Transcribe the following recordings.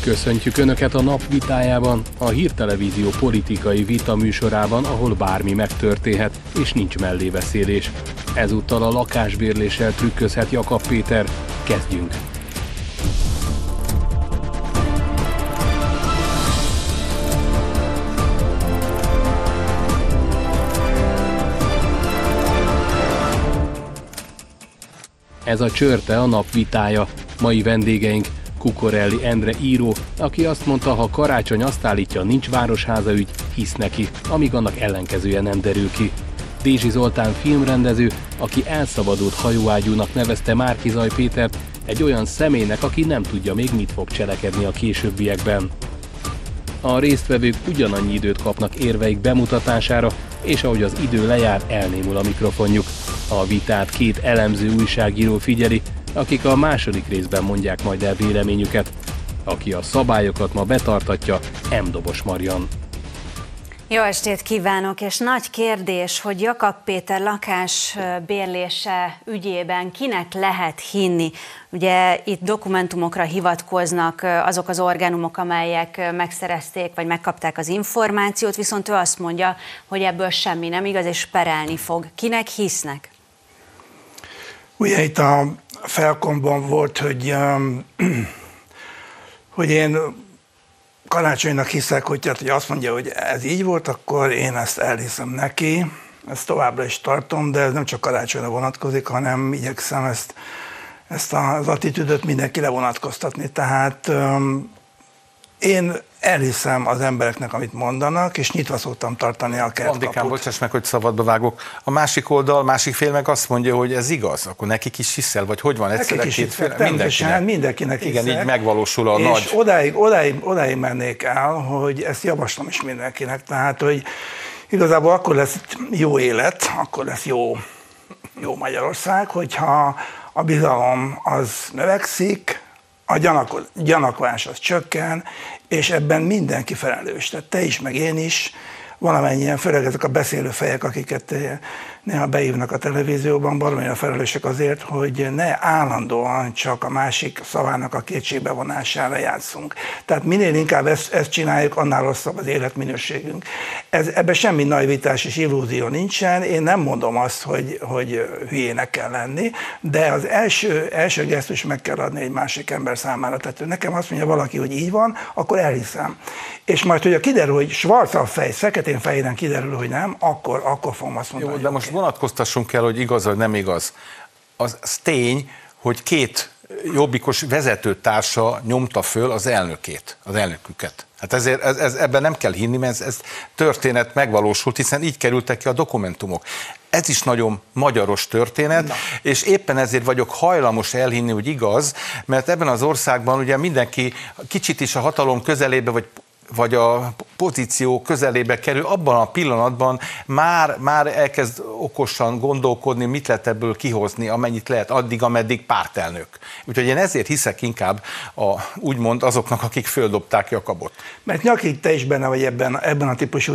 Köszöntjük Önöket a nap vitájában, a hírtelevízió politikai vita műsorában, ahol bármi megtörténhet, és nincs mellébeszélés. Ezúttal a lakásbérléssel trükközhet Jakab Péter. Kezdjünk! Ez a csörte a nap vitája. Mai vendégeink Kukorelli Endre író, aki azt mondta, ha karácsony azt állítja, nincs városháza ügy, hisz neki, amíg annak ellenkezője nem derül ki. Dézsi Zoltán filmrendező, aki elszabadult hajóágyúnak nevezte Márkizaj Pétert, egy olyan személynek, aki nem tudja még mit fog cselekedni a későbbiekben. A résztvevők ugyanannyi időt kapnak érveik bemutatására, és ahogy az idő lejár, elnémul a mikrofonjuk. A vitát két elemző újságíró figyeli, akik a második részben mondják majd el véleményüket. Aki a szabályokat ma betartatja, M. Dobos Marian. Jó estét kívánok, és nagy kérdés, hogy Jakab Péter lakás bérlése ügyében kinek lehet hinni. Ugye itt dokumentumokra hivatkoznak azok az orgánumok, amelyek megszerezték vagy megkapták az információt, viszont ő azt mondja, hogy ebből semmi nem igaz, és perelni fog. Kinek hisznek? Ugye itt a felkomban volt, hogy, um, hogy én karácsonynak hiszek, hogy, tehát, hogy azt mondja, hogy ez így volt, akkor én ezt elhiszem neki, ezt továbbra is tartom, de ez nem csak karácsonyra vonatkozik, hanem igyekszem ezt, ezt az attitűdöt mindenkire vonatkoztatni. Tehát um, én elhiszem az embereknek, amit mondanak, és nyitva szoktam tartani a kertkaput. Andikám, bocsáss meg, hogy szabadba vágok. A másik oldal, másik fél meg azt mondja, hogy ez igaz, akkor nekik is hiszel, vagy hogy van egyszerre nekik két fél? Mindenkinek. mindenkinek Igen, hiszek, így megvalósul a és nagy... Odáig, odáig, odáig mennék el, hogy ezt javaslom is mindenkinek. Tehát, hogy igazából akkor lesz jó élet, akkor lesz jó, jó Magyarország, hogyha a bizalom az növekszik, a gyanak, gyanakvás az csökken, és ebben mindenki felelős. Tehát te is, meg én is, valamennyien, főleg ezek a beszélő fejek, akiket néha beívnak a televízióban, baromira felelősek azért, hogy ne állandóan csak a másik szavának a kétségbe vonására játszunk. Tehát minél inkább ezt, ezt csináljuk, annál rosszabb az életminőségünk. Ez, ebben semmi naivitás és illúzió nincsen. Én nem mondom azt, hogy, hogy hülyének kell lenni, de az első, első gesztus meg kell adni egy másik ember számára. Tehát nekem azt mondja valaki, hogy így van, akkor elhiszem. És majd, hogy kiderül, hogy svarca a fej, feketén fehéren kiderül, hogy nem, akkor, akkor fogom azt mondani. Jó, de most vonatkoztassunk el, hogy igaz vagy nem igaz. Az, az tény, hogy két jobbikos vezetőtársa nyomta föl az elnökét, az elnöküket. Hát ezért ez, ez, ebben nem kell hinni, mert ez, ez történet megvalósult, hiszen így kerültek ki a dokumentumok. Ez is nagyon magyaros történet, Na. és éppen ezért vagyok hajlamos elhinni, hogy igaz, mert ebben az országban ugye mindenki kicsit is a hatalom közelébe, vagy vagy a pozíció közelébe kerül, abban a pillanatban már, már elkezd okosan gondolkodni, mit lehet ebből kihozni, amennyit lehet, addig, ameddig pártelnök. Úgyhogy én ezért hiszek inkább a, úgymond azoknak, akik földobták Jakabot. Mert nyakig te is benne vagy ebben, ebben a típusú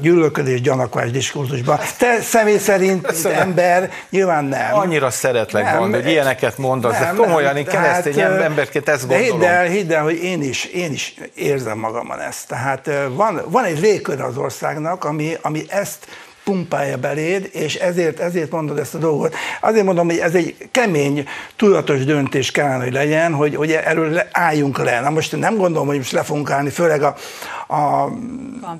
gyűlölködés, gyanakvás diskurzusban. Te személy szerint Köszönöm. ember nyilván nem. Annyira szeretlek nem, mondani, hogy ilyeneket mondasz, nem, de komolyan, én keresztény hát, emberként ezt gondolom. De hidd el, hidd el, hogy én is, én is érzem magam van ez. Tehát van, van egy légkör az országnak, ami, ami ezt pumpálja beléd, és ezért, ezért mondod ezt a dolgot. Azért mondom, hogy ez egy kemény, tudatos döntés kellene, hogy legyen, hogy, hogy erről álljunk le. Na most nem gondolom, hogy most le fogunk állni, főleg a, a,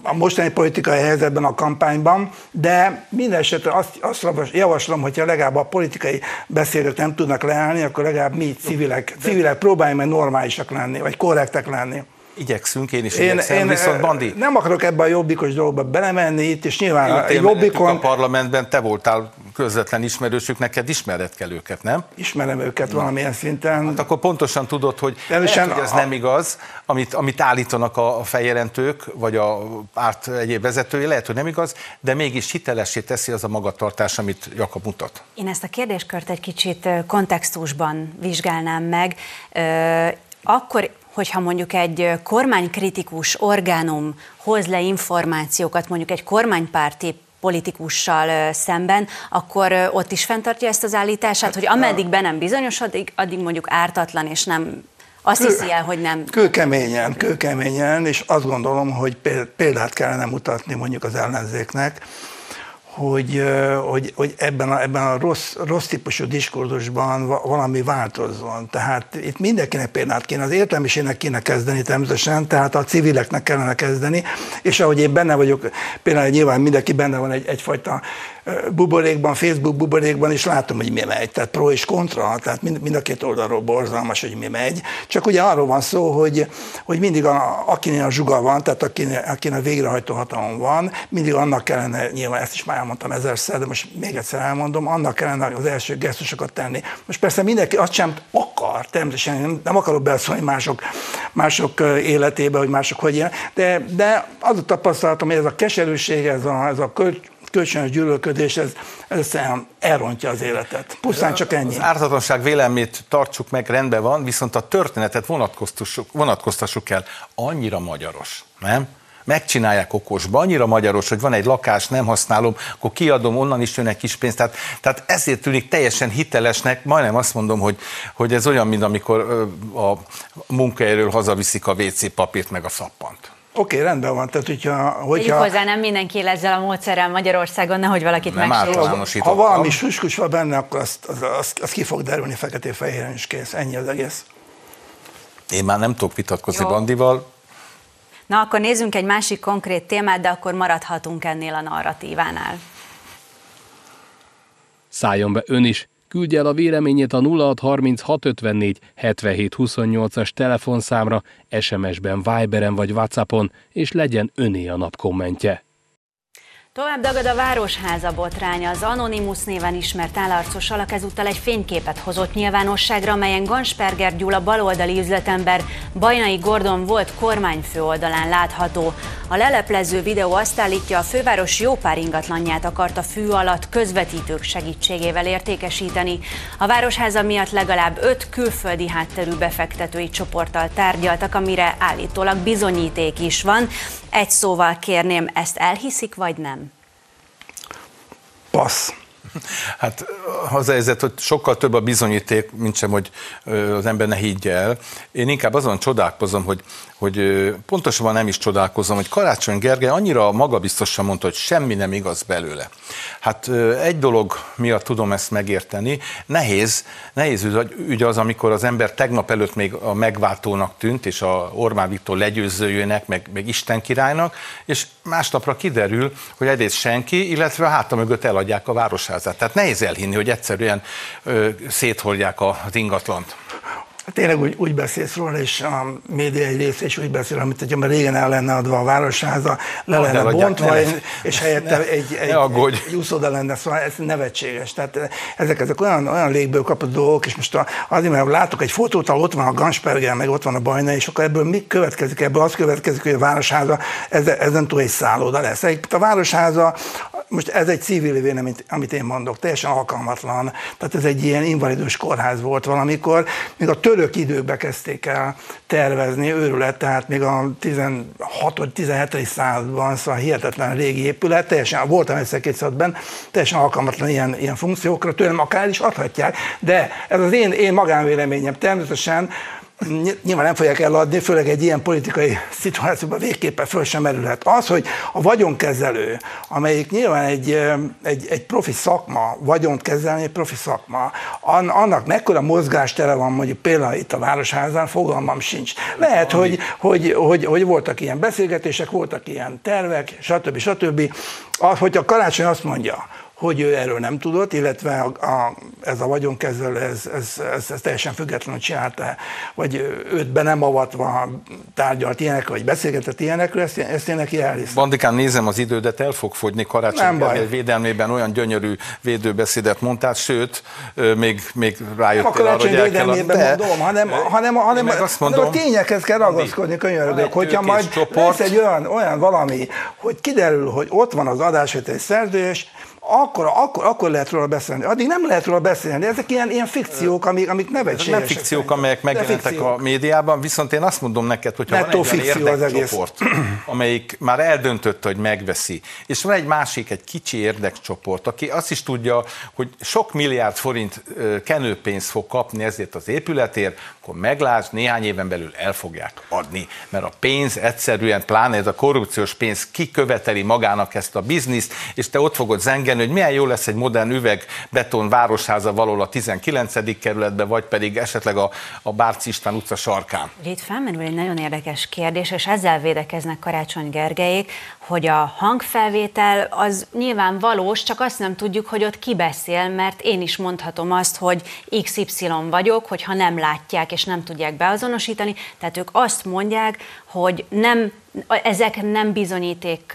a mostani politikai helyzetben, a kampányban, de minden esetre azt, azt javaslom, hogyha legalább a politikai beszélők nem tudnak leállni, akkor legalább mi civilek, civilek próbáljunk meg normálisak lenni, vagy korrektek lenni. Igyekszünk, én is én, igyekszem, én, viszont Bandi... Nem akarok ebbe a jobbikos dologba belemenni itt, és nyilván a jobbikon... A parlamentben te voltál közvetlen ismerősük, neked ismered kell őket, nem? Ismerem őket Na. valamilyen szinten. Hát akkor pontosan tudod, hogy, lehet, hogy ez a... nem igaz, amit, amit állítanak a fejjelentők, vagy a párt egyéb vezetői, lehet, hogy nem igaz, de mégis hitelessé teszi az a magatartás, amit Jakab mutat. Én ezt a kérdéskört egy kicsit kontextusban vizsgálnám meg. Akkor hogyha mondjuk egy kormánykritikus orgánum hoz le információkat, mondjuk egy kormánypárti politikussal szemben, akkor ott is fenntartja ezt az állítását, hogy ameddig be nem bizonyosodik, addig mondjuk ártatlan és nem azt hiszi el, hogy nem. Kőkeményen, kőkeményen, és azt gondolom, hogy példát kellene mutatni mondjuk az ellenzéknek, hogy, hogy, hogy ebben, a, ebben a rossz, rossz típusú diskurzusban valami változzon. Tehát itt mindenkinek példát kéne, az értelmisének kéne kezdeni természetesen, tehát a civileknek kellene kezdeni, és ahogy én benne vagyok, például nyilván mindenki benne van egy, egyfajta buborékban, Facebook buborékban is látom, hogy mi megy, tehát pro és kontra, tehát mind, mind a két oldalról borzalmas, hogy mi megy. Csak ugye arról van szó, hogy, hogy mindig a, akinél a zsuga van, tehát akinél, akinél a végrehajtó hatalom van, mindig annak kellene, nyilván ezt is már elmondtam ezerszer, de most még egyszer elmondom, annak kellene az első gesztusokat tenni. Most persze mindenki azt sem akar, természetesen nem, akarok beleszólni mások, mások életébe, hogy mások hogy ilyen, de, de az a tapasztalatom, hogy ez a keserűség, ez a, ez a kölcsönös gyűlölködés, ez, ez elrontja az életet. Pusztán csak ennyi. Az ártatlanság vélemét tartsuk meg, rendben van, viszont a történetet vonatkoztassuk, vonatkoztassuk el. Annyira magyaros, nem? megcsinálják okosba, annyira magyaros, hogy van egy lakás, nem használom, akkor kiadom, onnan is jön kis pénz. Tehát, tehát ezért tűnik teljesen hitelesnek, majdnem azt mondom, hogy, hogy ez olyan, mint amikor a munkaerőről hazaviszik a WC papírt meg a szappant. Oké, okay, rendben van. Tehát, hogyha, hogyha... hozzá, nem mindenki él ezzel a módszerrel Magyarországon, nehogy valakit megsérül. Ha valami suskus van benne, akkor azt, az, az, az ki fog derülni feketén-fehéren is kész. Ennyi az egész. Én már nem tudok vitatkozni Jó. Bandival. Na, akkor nézzünk egy másik konkrét témát, de akkor maradhatunk ennél a narratívánál. Szálljon be ön is, Küldje el a véleményét a 063654 7728-as telefonszámra, SMS-ben, Viberen vagy Whatsappon, és legyen öné a nap kommentje. Tovább dagad a Városháza botránya. Az Anonymous néven ismert állarcos alak ezúttal egy fényképet hozott nyilvánosságra, amelyen Gansperger Gyula baloldali üzletember Bajnai Gordon volt kormányfő oldalán látható. A leleplező videó azt állítja, a főváros jó pár ingatlanját akarta fű alatt közvetítők segítségével értékesíteni. A Városháza miatt legalább öt külföldi hátterű befektetői csoporttal tárgyaltak, amire állítólag bizonyíték is van. Egy szóval kérném, ezt elhiszik vagy nem? Passz. Hát az a helyzet, hogy sokkal több a bizonyíték, mint sem, hogy az ember ne higgye el. Én inkább azon csodálkozom, hogy hogy pontosabban nem is csodálkozom, hogy Karácsony Gergely annyira magabiztosan mondta, hogy semmi nem igaz belőle. Hát egy dolog miatt tudom ezt megérteni, nehéz, nehéz ügy az, amikor az ember tegnap előtt még a megváltónak tűnt, és a Orbán Viktor legyőzőjének, meg, meg Isten királynak, és másnapra kiderül, hogy egyrészt senki, illetve a háta mögött eladják a városházát. Tehát nehéz elhinni, hogy egyszerűen ö, széthordják az ingatlant. Tényleg úgy, úgy beszélsz róla, és a média egy része is úgy beszél, amit hogyha már régen el lenne adva a városháza, le lenne adják, bontva, ne, és helyette ne, egy, egy, egy, egy úszoda lenne, szóval ez nevetséges. Tehát ezek, ezek olyan, olyan légből kapott dolgok, és most azért, mert látok egy fotót, ahol ott van a Gansperger, meg ott van a Bajna, és akkor ebből mi következik? Ebből az következik, hogy a városháza ezen túl egy szálloda lesz. A városháza most ez egy civil vélemény, amit én mondok, teljesen alkalmatlan. Tehát ez egy ilyen invalidus kórház volt valamikor, még a török időkbe kezdték el tervezni, őrület, tehát még a 16 17 században, szóval hihetetlen régi épület, teljesen, voltam egyszer kétszerben, teljesen alkalmatlan ilyen, ilyen funkciókra, tőlem akár is adhatják, de ez az én, én magánvéleményem természetesen, nyilván nem fogják eladni, főleg egy ilyen politikai szituációban végképpen föl sem merülhet. Az, hogy a vagyonkezelő, amelyik nyilván egy, egy, egy profi szakma, vagyont kezelni egy profi szakma, annak mekkora mozgástere van mondjuk például itt a Városházán, fogalmam sincs. Lehet, hogy, hogy, hogy, hogy voltak ilyen beszélgetések, voltak ilyen tervek, stb. stb. Az, hogy a karácsony azt mondja, hogy ő erről nem tudott, illetve a, a, ez a vagyonkezelő, ez, ez, ez, ez teljesen függetlenül csinálta, vagy őt be nem avatva tárgyalt ilyenek, vagy beszélgetett ilyenekről, ezt, ezt én neki elhiszem. Bandikán nézem az idődet, el fog fogyni karácsony nem védelmében olyan gyönyörű védőbeszédet mondtál, sőt, még, még rájöttél arra, hogy el kell a... De, mondom, hanem, hanem, hanem, azt mondom, hanem a tényekhez kell ragaszkodni, könyörögök, hogyha majd csoport. lesz egy olyan, olyan valami, hogy kiderül, hogy ott van az adás, egy szerződés, akkor, akkor, akkor lehet róla beszélni. Addig nem lehet róla beszélni. Ezek ilyen, ilyen fikciók, amik, amik nevetségesek. Nem fikciók, amelyek megjelentek a médiában, viszont én azt mondom neked, hogy van egy olyan érdekcsoport, amelyik már eldöntötte, hogy megveszi, és van egy másik, egy kicsi érdekcsoport, aki azt is tudja, hogy sok milliárd forint kenőpénzt fog kapni ezért az épületért, akkor meglátsz, néhány éven belül el fogják adni, mert a pénz egyszerűen, pláne ez a korrupciós pénz kiköveteli magának ezt a bizniszt, és te ott fogod zengeni, hogy milyen jó lesz egy modern üveg beton városháza való a 19. kerületben, vagy pedig esetleg a, a Bárci István utca sarkán. Itt felmerül egy nagyon érdekes kérdés, és ezzel védekeznek Karácsony Gergelyék, hogy a hangfelvétel az nyilván valós, csak azt nem tudjuk, hogy ott ki beszél, mert én is mondhatom azt, hogy XY vagyok, hogyha nem látják és nem tudják beazonosítani, tehát ők azt mondják, hogy nem, ezek nem bizonyíték,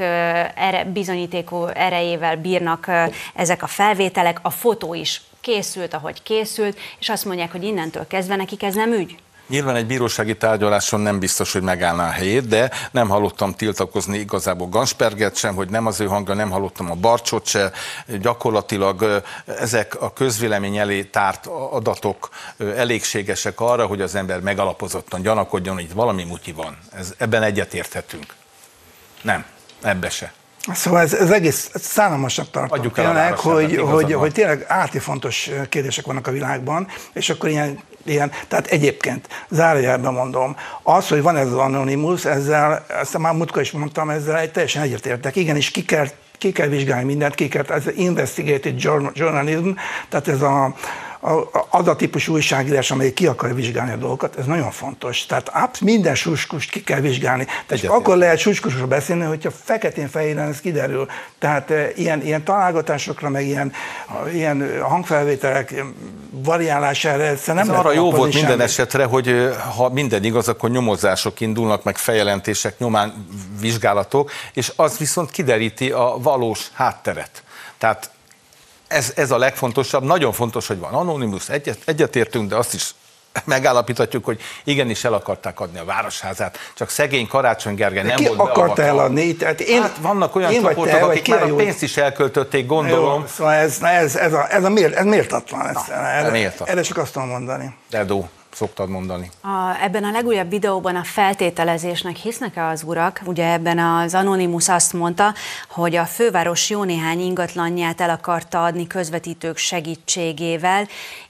ere, bizonyítékú erejével bírnak ezek a felvételek, a fotó is készült, ahogy készült, és azt mondják, hogy innentől kezdve nekik ez nem ügy. Nyilván egy bírósági tárgyaláson nem biztos, hogy megállná a helyét, de nem hallottam tiltakozni igazából Gansperget sem, hogy nem az ő hangja, nem hallottam a Barcsot se. Gyakorlatilag ezek a közvélemény elé tárt adatok elégségesek arra, hogy az ember megalapozottan gyanakodjon, hogy itt valami mutyi van. Ez, ebben egyetérthetünk. Nem, ebbe se. Szóval ez, ez egész szánalmasnak tartom tényleg, hogy, hogy, hogy tényleg áti fontos kérdések vannak a világban, és akkor ilyen ilyen, tehát egyébként, zárójelben mondom, az, hogy van ez az anonimus, ezzel, ezt már múltkor is mondtam, ezzel egy teljesen egyetértek. Igenis, ki kell ki kell vizsgálni mindent, ki kell, ez investigated journalism, tehát ez a, az a típusú újságírás, amely ki akar vizsgálni a dolgokat, ez nagyon fontos. Tehát absz, minden suskust ki kell vizsgálni. Tehát Egyetlen. akkor lehet suskusról beszélni, hogyha feketén-fehéren ez kiderül. Tehát e, ilyen, ilyen találgatásokra, meg ilyen, ilyen hangfelvételek variálására egyszerűen nem ez arra jó volt minden semmi. esetre, hogy ha minden igaz, akkor nyomozások indulnak, meg feljelentések, nyomán vizsgálatok, és az viszont kideríti a valós hátteret. Tehát ez, ez a legfontosabb. Nagyon fontos, hogy van Anonymous, egyet, egyetértünk, de azt is megállapíthatjuk, hogy igenis el akarták adni a városházát, csak szegény Karácsony Gergely nem ki volt akart eladni? Tehát én, hát vannak olyan én csoportok, te, akik már a pénzt is elköltötték, gondolom. Jó, szóval ez, ez, ez, a, ez, a mér, ez méltatlan. Ez, Na, erre, méltatlan. erre csak azt tudom mondani. Edo szoktad mondani. A, ebben a legújabb videóban a feltételezésnek hisznek-e az urak? Ugye ebben az Anonymous azt mondta, hogy a főváros jó néhány ingatlanját el akarta adni közvetítők segítségével,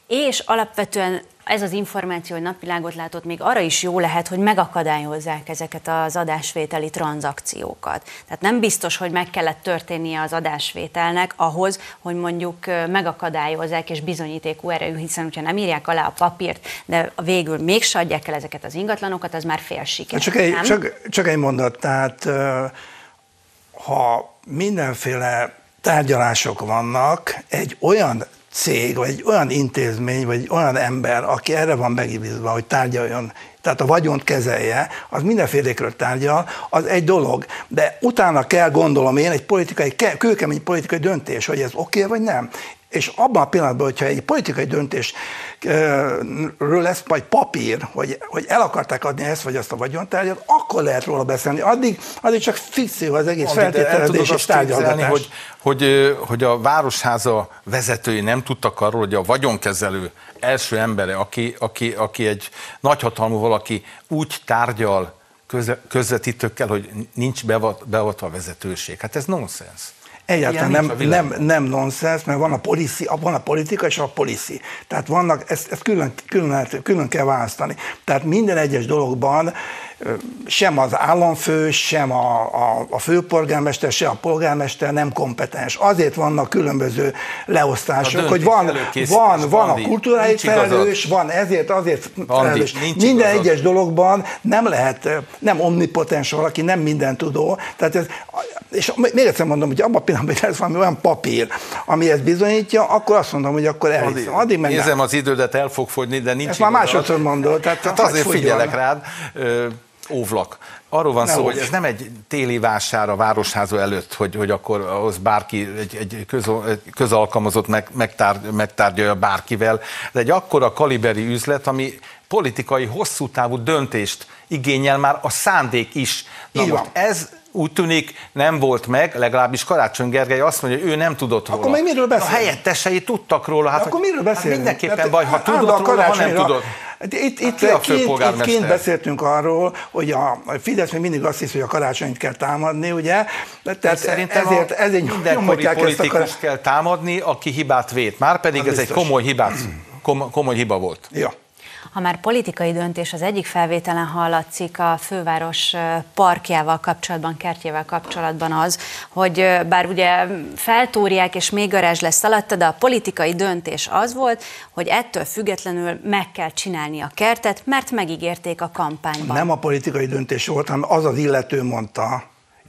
és alapvetően ez az információ, hogy napvilágot látott, még arra is jó lehet, hogy megakadályozzák ezeket az adásvételi tranzakciókat. Tehát nem biztos, hogy meg kellett történnie az adásvételnek ahhoz, hogy mondjuk megakadályozzák és bizonyítékú erejű, hiszen hogyha nem írják alá a papírt, de végül mégse adják el ezeket az ingatlanokat, az már fél siker. Csak egy, csak, csak egy mondat, tehát ha mindenféle tárgyalások vannak, egy olyan cég, vagy egy olyan intézmény, vagy egy olyan ember, aki erre van megibízva, hogy tárgyaljon, tehát a vagyont kezelje, az mindenfélékről tárgyal, az egy dolog. De utána kell, gondolom én, egy politikai, kőkemény politikai döntés, hogy ez oké okay, vagy nem. És abban a pillanatban, hogyha egy politikai döntés ről lesz majd papír, hogy, hogy el akarták adni ezt vagy azt a vagyontárgyat, akkor lehet róla beszélni. Addig, addig csak fikció az egész feltételezés és tárgyalgatás. Hogy, hogy, hogy a Városháza vezetői nem tudtak arról, hogy a vagyonkezelő első embere, aki, aki, aki egy nagyhatalmú valaki úgy tárgyal közvetítőkkel, hogy nincs beavatva a vezetőség. Hát ez nonsens. Egyáltalán nem, nem, nem nonsens, mert van a, policy, van a politika és a policy. Tehát vannak, ezt, ezt külön, külön, külön kell választani. Tehát minden egyes dologban sem az államfő, sem a, a, a főpolgármester, sem a polgármester nem kompetens. Azért vannak különböző leosztások, hogy van, van, van a kulturális felelős, van ezért, azért felelős. Minden igazad. egyes dologban nem lehet, nem omnipotens valaki, nem minden tudó. Tehát ez, és még egyszer mondom, hogy abban a pillanatban, hogy ez valami olyan papír, ami ezt bizonyítja, akkor azt mondom, hogy akkor elhiszem. Addig meg Nézem az idődet, el fog fogyni, de nincs Ezt már másodszor mondod. Tehát hát azért figyelek rád óvlak. Arról van ne szó, hogy ez nem egy téli vásár a városháza előtt, hogy, hogy akkor ahhoz bárki, egy, egy, köz, közalkalmazott meg, megtár, megtárgyalja bárkivel, de egy akkora kaliberi üzlet, ami politikai hosszú távú döntést igényel már a szándék is. Na most ez úgy tűnik nem volt meg, legalábbis Karácsony Gergely azt mondja, hogy ő nem tudott róla. Akkor még miről beszélünk? A helyettesei tudtak róla. Hát, akkor miről beszélünk? Hát mindenképpen Tehát baj, ha tudott róla, ha nem tudott. Itt, itt, Hát ő a kint, itt kint beszéltünk arról, hogy a, Fidesz még mindig azt hiszi, hogy a karácsonyt kell támadni, ugye? Tehát Szerintem ezért, ezért mindenkori nyomotják ezt a politikus kell támadni, aki hibát vét. Márpedig Az ez egy biztos. komoly hibát, kom- komoly hiba volt. Ja. Ha már politikai döntés, az egyik felvételen hallatszik a főváros parkjával kapcsolatban, kertjével kapcsolatban az, hogy bár ugye feltúrják és még garázs lesz alatta, de a politikai döntés az volt, hogy ettől függetlenül meg kell csinálni a kertet, mert megígérték a kampányban. Nem a politikai döntés volt, hanem az az illető mondta,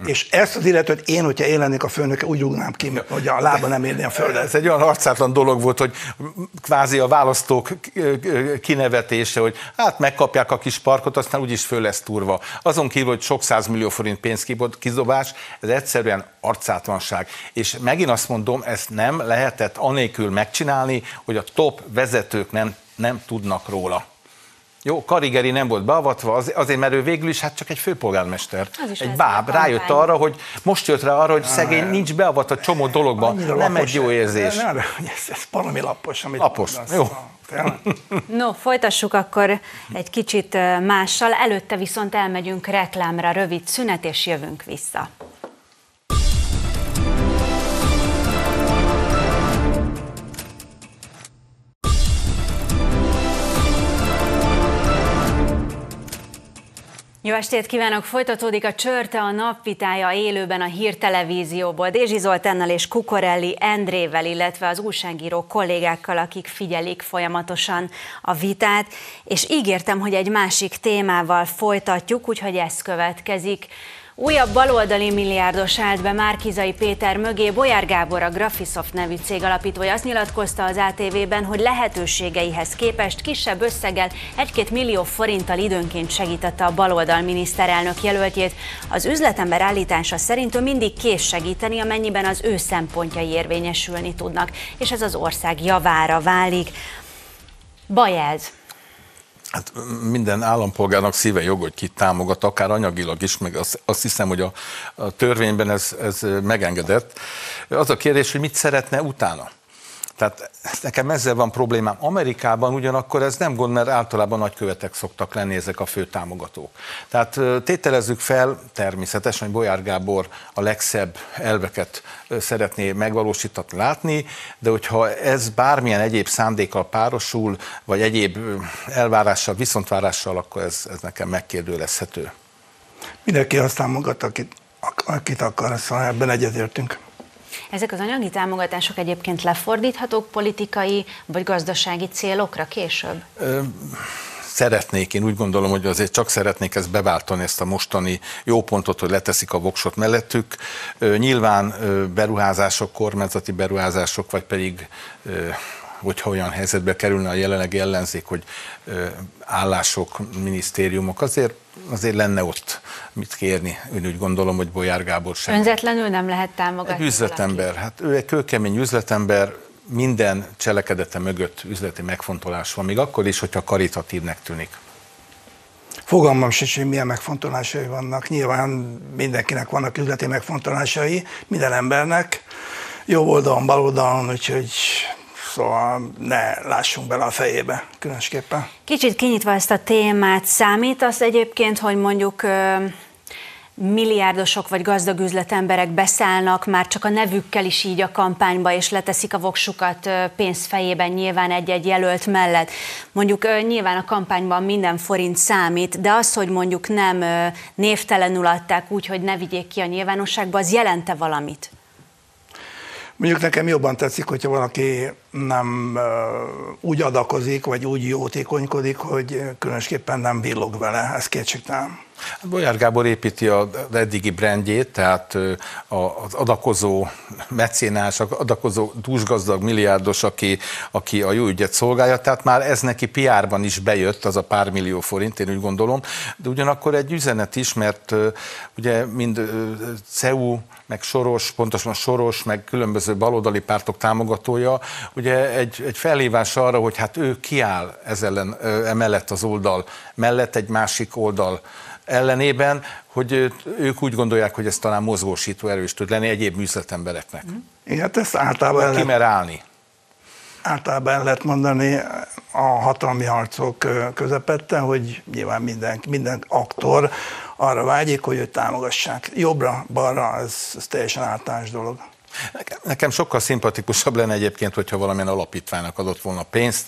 és ezt az illetőt én, hogyha én lennék a főnöke, úgy rúgnám ki, hogy a lába nem érni a földet. Ez egy olyan arcátlan dolog volt, hogy kvázi a választók kinevetése, hogy hát megkapják a kis parkot, aztán úgyis föl lesz turva. Azon kívül, hogy sok millió forint pénzkizobás, ez egyszerűen arcátlanság. És megint azt mondom, ezt nem lehetett anélkül megcsinálni, hogy a top vezetők nem, nem tudnak róla. Jó, Karigeri nem volt beavatva, az- azért, mert ő végül is hát csak egy főpolgármester. Egy báb a rájött arra, hogy most jött rá arra, hogy szegény nincs beavatva csomó dologban. Annyira Nem lapos- egy jó érzés. Nem, nem, ez, ez valami lapos, amit Lapos, mondasz. jó. No, folytassuk akkor egy kicsit mással, előtte viszont elmegyünk reklámra, rövid szünet, és jövünk vissza. Jó estét kívánok! Folytatódik a Csörte a napvitája élőben a hírtelevízióból. Dézsi Zoltánnal és Kukorelli Endrével, illetve az újságíró kollégákkal, akik figyelik folyamatosan a vitát, és ígértem, hogy egy másik témával folytatjuk, úgyhogy ez következik. Újabb baloldali milliárdos állt be Márkizai Péter mögé. Bolyár Gábor, a Graphisoft nevű cég alapítója azt nyilatkozta az ATV-ben, hogy lehetőségeihez képest kisebb összeggel 1-2 millió forinttal időnként segítette a baloldal miniszterelnök jelöltjét. Az üzletember állítása szerint ő mindig kész segíteni, amennyiben az ő szempontjai érvényesülni tudnak, és ez az ország javára válik. Baj ez. Hát minden állampolgárnak szíve jog, hogy kit támogat, akár anyagilag is, meg azt, azt hiszem, hogy a, a törvényben ez, ez megengedett. Az a kérdés, hogy mit szeretne utána. Tehát nekem ezzel van problémám. Amerikában ugyanakkor ez nem gond, mert általában nagykövetek szoktak lenni ezek a fő támogatók. Tehát tételezzük fel természetesen, hogy Bolyár Gábor a legszebb elveket szeretné megvalósítani, látni, de hogyha ez bármilyen egyéb szándékkal párosul, vagy egyéb elvárással, viszontvárással, akkor ez, ez nekem megkérdőlezhető. Mindenki azt támogat, akit, ak- akit akar, szóval ebben egyetértünk. Ezek az anyagi támogatások egyébként lefordíthatók politikai vagy gazdasági célokra később? szeretnék, én úgy gondolom, hogy azért csak szeretnék ezt beváltani, ezt a mostani jó pontot, hogy leteszik a voksot mellettük. Ö, Nyilván ö, beruházások, kormányzati beruházások, vagy pedig ö, hogyha olyan helyzetbe kerülne a jelenlegi ellenzék, hogy ö, állások, minisztériumok, azért, azért lenne ott mit kérni. Én úgy gondolom, hogy Bolyár Gábor sem. Önzetlenül nem lehet támogatni. Egy üzletember, hát ő egy kőkemény üzletember, minden cselekedete mögött üzleti megfontolás van, még akkor is, hogyha karitatívnek tűnik. Fogalmam sincs, hogy milyen megfontolásai vannak. Nyilván mindenkinek vannak üzleti megfontolásai, minden embernek, jó oldalon, bal oldalon, úgyhogy szóval ne lássunk bele a fejébe különösképpen. Kicsit kinyitva ezt a témát, számít az egyébként, hogy mondjuk milliárdosok vagy gazdag üzletemberek beszállnak már csak a nevükkel is így a kampányba, és leteszik a voksukat pénzfejében nyilván egy-egy jelölt mellett. Mondjuk nyilván a kampányban minden forint számít, de az, hogy mondjuk nem névtelenül adták úgy, hogy ne vigyék ki a nyilvánosságba, az jelente valamit? Mondjuk nekem jobban tetszik, hogyha valaki nem úgy adakozik, vagy úgy jótékonykodik, hogy különösképpen nem villog vele, ez kétségtelen. Bolyár Gábor építi az eddigi brandjét, tehát az adakozó mecénás, adakozó dúsgazdag milliárdos, aki, aki a jó ügyet szolgálja, tehát már ez neki PR-ban is bejött, az a pár millió forint, én úgy gondolom, de ugyanakkor egy üzenet is, mert ugye mind CEU, meg Soros, pontosan Soros, meg különböző baloldali pártok támogatója, ugye egy, egy felhívás arra, hogy hát ő kiáll ez ellen, emellett az oldal mellett, egy másik oldal ellenében, hogy ők úgy gondolják, hogy ez talán mozgósító erős tud lenni egyéb műszletembereknek. Igen, hát ezt általában... Ki mer állni? általában el lehet mondani a hatalmi harcok közepette, hogy nyilván minden, minden aktor arra vágyik, hogy őt támogassák. Jobbra, balra, ez, ez teljesen általános dolog. Nekem sokkal szimpatikusabb lenne egyébként, hogyha valamilyen alapítványnak adott volna pénzt,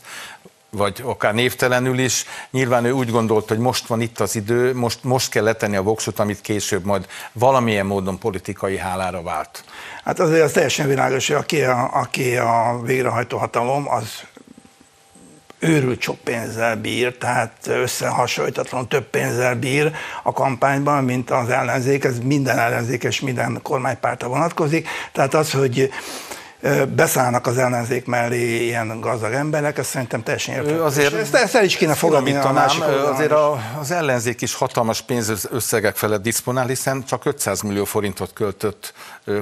vagy akár névtelenül is. Nyilván ő úgy gondolt, hogy most van itt az idő, most, most kell letenni a voksot, amit később majd valamilyen módon politikai hálára vált. Hát azért az teljesen világos, hogy aki a, aki a végrehajtó hatalom, az őrült sok pénzzel bír, tehát összehasonlítatlan több pénzzel bír a kampányban, mint az ellenzék, ez minden ellenzék és minden kormánypárta vonatkozik. Tehát az, hogy beszállnak az ellenzék mellé ilyen gazdag emberek, ez szerintem teljesen értető. Azért ezt, ezt el is kéne fogadni a másik Azért a, az ellenzék is hatalmas pénzösszegek felett diszponál, hiszen csak 500 millió forintot költött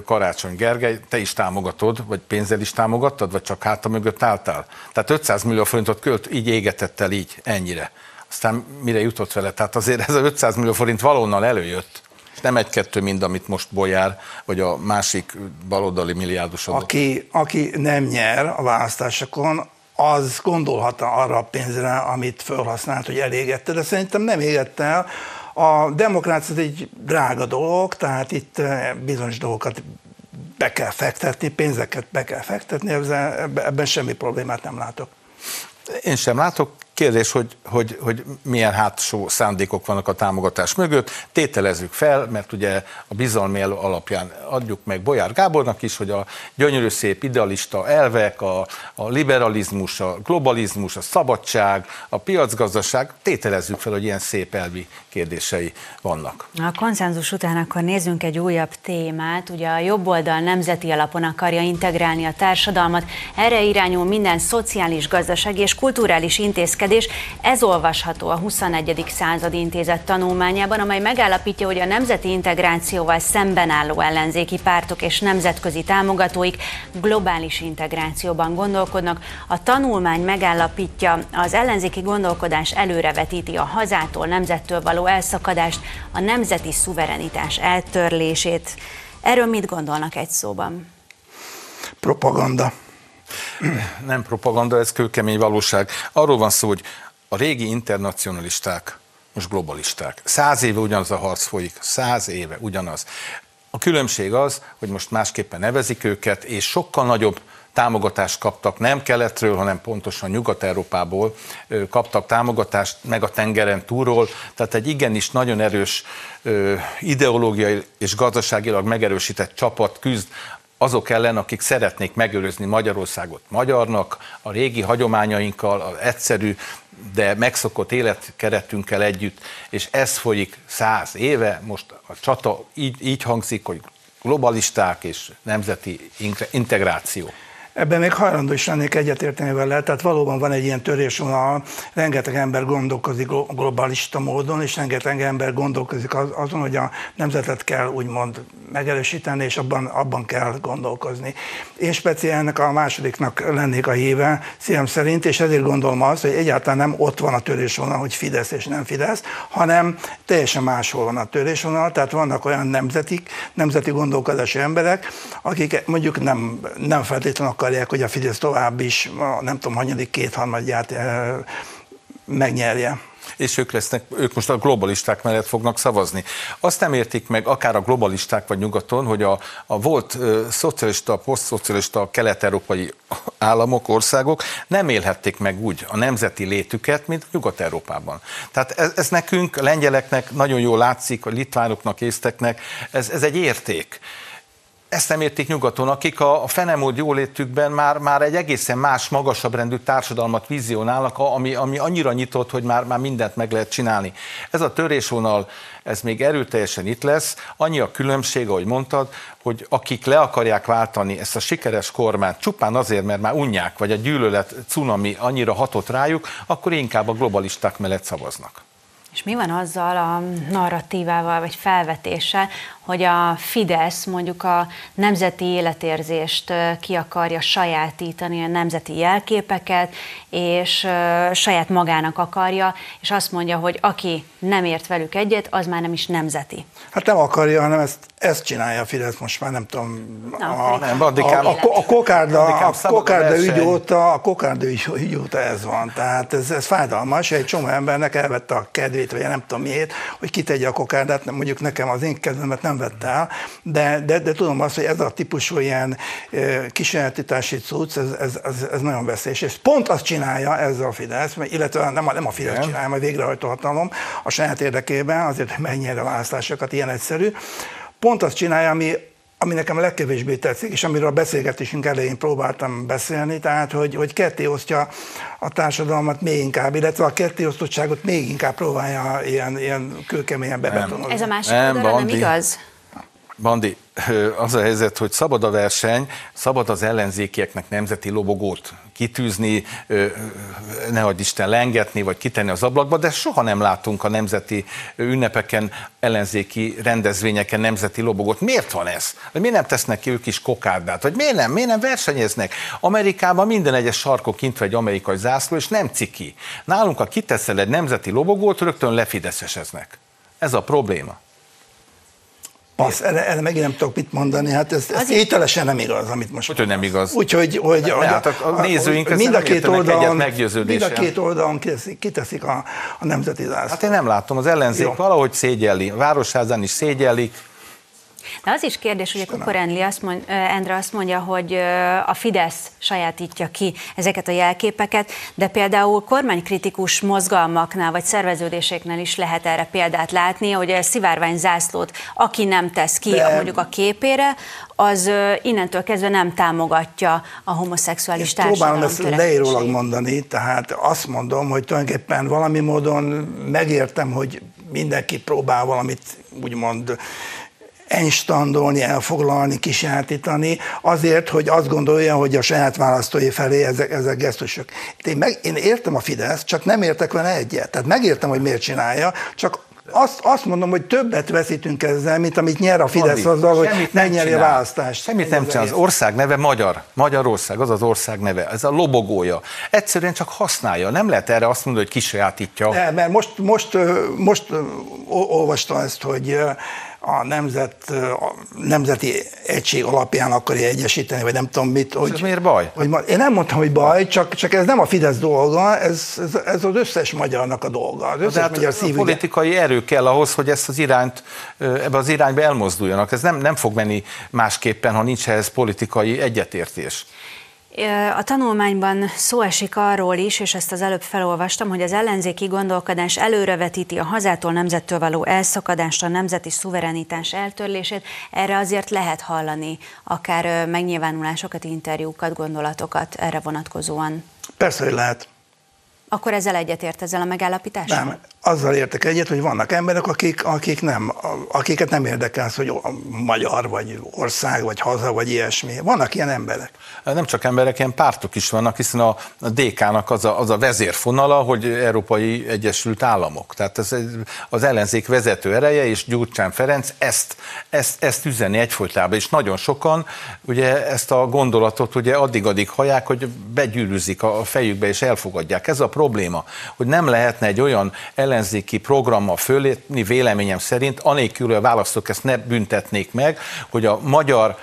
Karácsony Gergely, te is támogatod, vagy pénzzel is támogattad, vagy csak háta mögött álltál? Tehát 500 millió forintot költ, így égetett el, így, ennyire. Aztán mire jutott vele? Tehát azért ez a 500 millió forint valonnal előjött nem egy-kettő, mind amit most Bolyár, vagy a másik baloldali milliárdos adott. Aki, aki nem nyer a választásokon, az gondolhat arra a pénzre, amit felhasznált, hogy elégette, de szerintem nem égette el. A demokrácia egy drága dolog, tehát itt eh, bizonyos dolgokat be kell fektetni, pénzeket be kell fektetni, ebben semmi problémát nem látok. Én sem látok, Kérdés, hogy, hogy, hogy milyen hátsó szándékok vannak a támogatás mögött. Tételezzük fel, mert ugye a bizalmi alapján adjuk meg Bolyár Gábornak is, hogy a gyönyörű szép idealista elvek, a, a liberalizmus, a globalizmus, a szabadság, a piacgazdaság, tételezzük fel, hogy ilyen szép elvi kérdései vannak. A konszenzus után akkor nézzünk egy újabb témát. Ugye a jobb oldal nemzeti alapon akarja integrálni a társadalmat. Erre irányul minden szociális, gazdasági és kulturális intézkedés, növekedés. Ez olvasható a 21. század intézet tanulmányában, amely megállapítja, hogy a nemzeti integrációval szemben álló ellenzéki pártok és nemzetközi támogatóik globális integrációban gondolkodnak. A tanulmány megállapítja, az ellenzéki gondolkodás előrevetíti a hazától, nemzettől való elszakadást, a nemzeti szuverenitás eltörlését. Erről mit gondolnak egy szóban? Propaganda nem propaganda, ez kőkemény valóság. Arról van szó, hogy a régi internacionalisták most globalisták. Száz éve ugyanaz a harc folyik, száz éve ugyanaz. A különbség az, hogy most másképpen nevezik őket, és sokkal nagyobb támogatást kaptak, nem keletről, hanem pontosan Nyugat-Európából kaptak támogatást, meg a tengeren túlról, tehát egy igenis nagyon erős ideológiai és gazdaságilag megerősített csapat küzd azok ellen, akik szeretnék megőrizni Magyarországot magyarnak, a régi hagyományainkkal, az egyszerű, de megszokott életkeretünkkel együtt, és ez folyik száz éve, most a csata így, így hangzik, hogy globalisták és nemzeti integráció. Ebben még hajlandó is lennék egyetérteni vele, tehát valóban van egy ilyen törésvonal, rengeteg ember gondolkozik globalista módon, és rengeteg ember gondolkozik azon, hogy a nemzetet kell úgymond megerősíteni, és abban, abban kell gondolkozni. Én speciál a másodiknak lennék a híve, szívem szerint, és ezért gondolom azt, hogy egyáltalán nem ott van a törésvonal, hogy Fidesz és nem Fidesz, hanem teljesen máshol van a törésvonal, tehát vannak olyan nemzeti, nemzeti gondolkodású emberek, akik mondjuk nem, nem feltétlenül akarják, hogy a Fidesz tovább is, nem tudom, hanyadik kétharmadját megnyerje és ők, lesznek, ők most a globalisták mellett fognak szavazni. Azt nem értik meg, akár a globalisták vagy nyugaton, hogy a, a volt uh, szocialista, posztszocialista kelet-európai államok, országok nem élhették meg úgy a nemzeti létüket, mint Nyugat-Európában. Tehát ez, ez nekünk, a lengyeleknek nagyon jól látszik, a litvánoknak, észteknek, ez, ez egy érték ezt nem értik nyugaton, akik a, a fenemód jólétükben már, már egy egészen más, magasabb rendű társadalmat vizionálnak, ami, ami annyira nyitott, hogy már, már mindent meg lehet csinálni. Ez a törésvonal, ez még erőteljesen itt lesz. Annyi a különbség, ahogy mondtad, hogy akik le akarják váltani ezt a sikeres kormányt csupán azért, mert már unják, vagy a gyűlölet cunami annyira hatott rájuk, akkor inkább a globalisták mellett szavaznak. És mi van azzal a narratívával vagy felvetéssel, hogy a Fidesz mondjuk a nemzeti életérzést ki akarja sajátítani, a nemzeti jelképeket, és saját magának akarja, és azt mondja, hogy aki nem ért velük egyet, az már nem is nemzeti. Hát nem akarja, hanem ezt, ezt csinálja a Fidesz most már, nem tudom. Na, a, nem, Bandikám- a, a, a, kokárda, a kokárda ügy óta, a kokárda ügy, óta ez van. Tehát ez, ez fájdalmas, egy csomó embernek elvette a kedvét, vagy nem tudom miért, hogy kitegye a kokárdát, nem- mondjuk nekem az én kedvemet nem vette el, de, de, de tudom azt, hogy ez a típusú ilyen kisajátítási cucc, ez, ez, ez, ez nagyon veszélyes. És pont azt csinálja ezzel a Fidesz, mert- illetve nem a, nem a Fidesz Igen. csinálja, majd végrehajtó hatalom a saját érdekében, azért, hogy megnyerje a választásokat, ilyen egyszerű. Pont azt csinálja, ami, ami nekem a legkevésbé tetszik, és amiről a beszélgetésünk elején próbáltam beszélni, tehát hogy, hogy ketté osztja a társadalmat még inkább, illetve a kettéosztottságot még inkább próbálja ilyen, ilyen kőkeményen bebetonozni. Ez a másik Nem, oldalra nem igaz? Bandi, az a helyzet, hogy szabad a verseny, szabad az ellenzékieknek nemzeti lobogót kitűzni, adj Isten lengetni, vagy kitenni az ablakba, de soha nem látunk a nemzeti ünnepeken, ellenzéki rendezvényeken nemzeti lobogót. Miért van ez? Vagy miért nem tesznek ki ők is kokárdát? Vagy miért nem? Miért nem versenyeznek? Amerikában minden egyes sarkon kint egy amerikai zászló, és nem ciki. Nálunk, ha kiteszel egy nemzeti lobogót, rögtön lefideszeseznek. Ez a probléma. Passz, erre, erre megint nem tudok mit mondani, hát ez, ez ételesen nem igaz, amit most Hogy nem igaz. Úgyhogy hogy, Ne, hogy hát a- a nézőink ezzel nem értenek egyet mind a két oldalon kiteszik, kiteszik a, a nemzeti zászlót. Hát én nem látom, az ellenzék Jó. valahogy szégyelli, a Városházán is szégyellik, De az is kérdés, hogy a Kukor Endli azt mond, Endre azt mondja, hogy a Fidesz sajátítja ki ezeket a jelképeket, de például kormánykritikus mozgalmaknál vagy szerveződéseknél is lehet erre példát látni, hogy a szivárvány zászlót, aki nem tesz ki De- mondjuk a képére, az innentől kezdve nem támogatja a homoszexuális Én próbálom társadalom ezt leírólag mondani, tehát azt mondom, hogy tulajdonképpen valami módon megértem, hogy mindenki próbál valamit úgymond enstandolni, elfoglalni, kisátítani, azért, hogy azt gondolja, hogy a saját választói felé ezek, ezek gesztusok. Én, meg, én értem a Fidesz, csak nem értek vele egyet. Tehát megértem, hogy miért csinálja, csak azt, azt mondom, hogy többet veszítünk ezzel, mint amit nyer a Fidesz Andi, azzal, hogy nem megnyeri a választást. Semmit nem az csinál. Az ország neve magyar. Magyarország, az az ország neve. Ez a lobogója. Egyszerűen csak használja. Nem lehet erre azt mondani, hogy kisajátítja. Ne, mert most, most, most olvastam ezt, hogy a nemzet, a nemzeti egység alapján akarja egyesíteni, vagy nem tudom mit. Hogy, ez miért baj? Hogy, ma- én nem mondtam, hogy baj, csak, csak ez nem a Fidesz dolga, ez, ez, ez az összes magyarnak a dolga. Az összes hát magyar a szívügye. politikai erő kell ahhoz, hogy ezt az irányt, ebbe az irányba elmozduljanak. Ez nem, nem fog menni másképpen, ha nincs ehhez politikai egyetértés. A tanulmányban szó esik arról is, és ezt az előbb felolvastam, hogy az ellenzéki gondolkodás előrevetíti a hazától nemzettől való elszakadást, a nemzeti szuverenitás eltörlését. Erre azért lehet hallani akár megnyilvánulásokat, interjúkat, gondolatokat erre vonatkozóan. Persze, hogy lehet. Akkor ezzel egyetért ezzel a megállapítással? Nem, azzal értek egyet, hogy vannak emberek, akik, akik nem, akiket nem érdekel az, hogy magyar, vagy ország, vagy haza, vagy ilyesmi. Vannak ilyen emberek. Nem csak emberek, ilyen pártok is vannak, hiszen a, a DK-nak az a, az a vezérfonala, hogy Európai Egyesült Államok. Tehát ez az ellenzék vezető ereje, és Gyurcsán Ferenc ezt, ezt, ezt üzeni egyfolytában, és nagyon sokan ugye ezt a gondolatot ugye addig-addig hallják, hogy begyűrűzik a a fejükbe, és elfogadják. Ez a probléma, hogy nem lehetne egy olyan ellenzéki programmal fölépni, véleményem szerint, anélkül, hogy a választók ezt ne büntetnék meg, hogy a magyar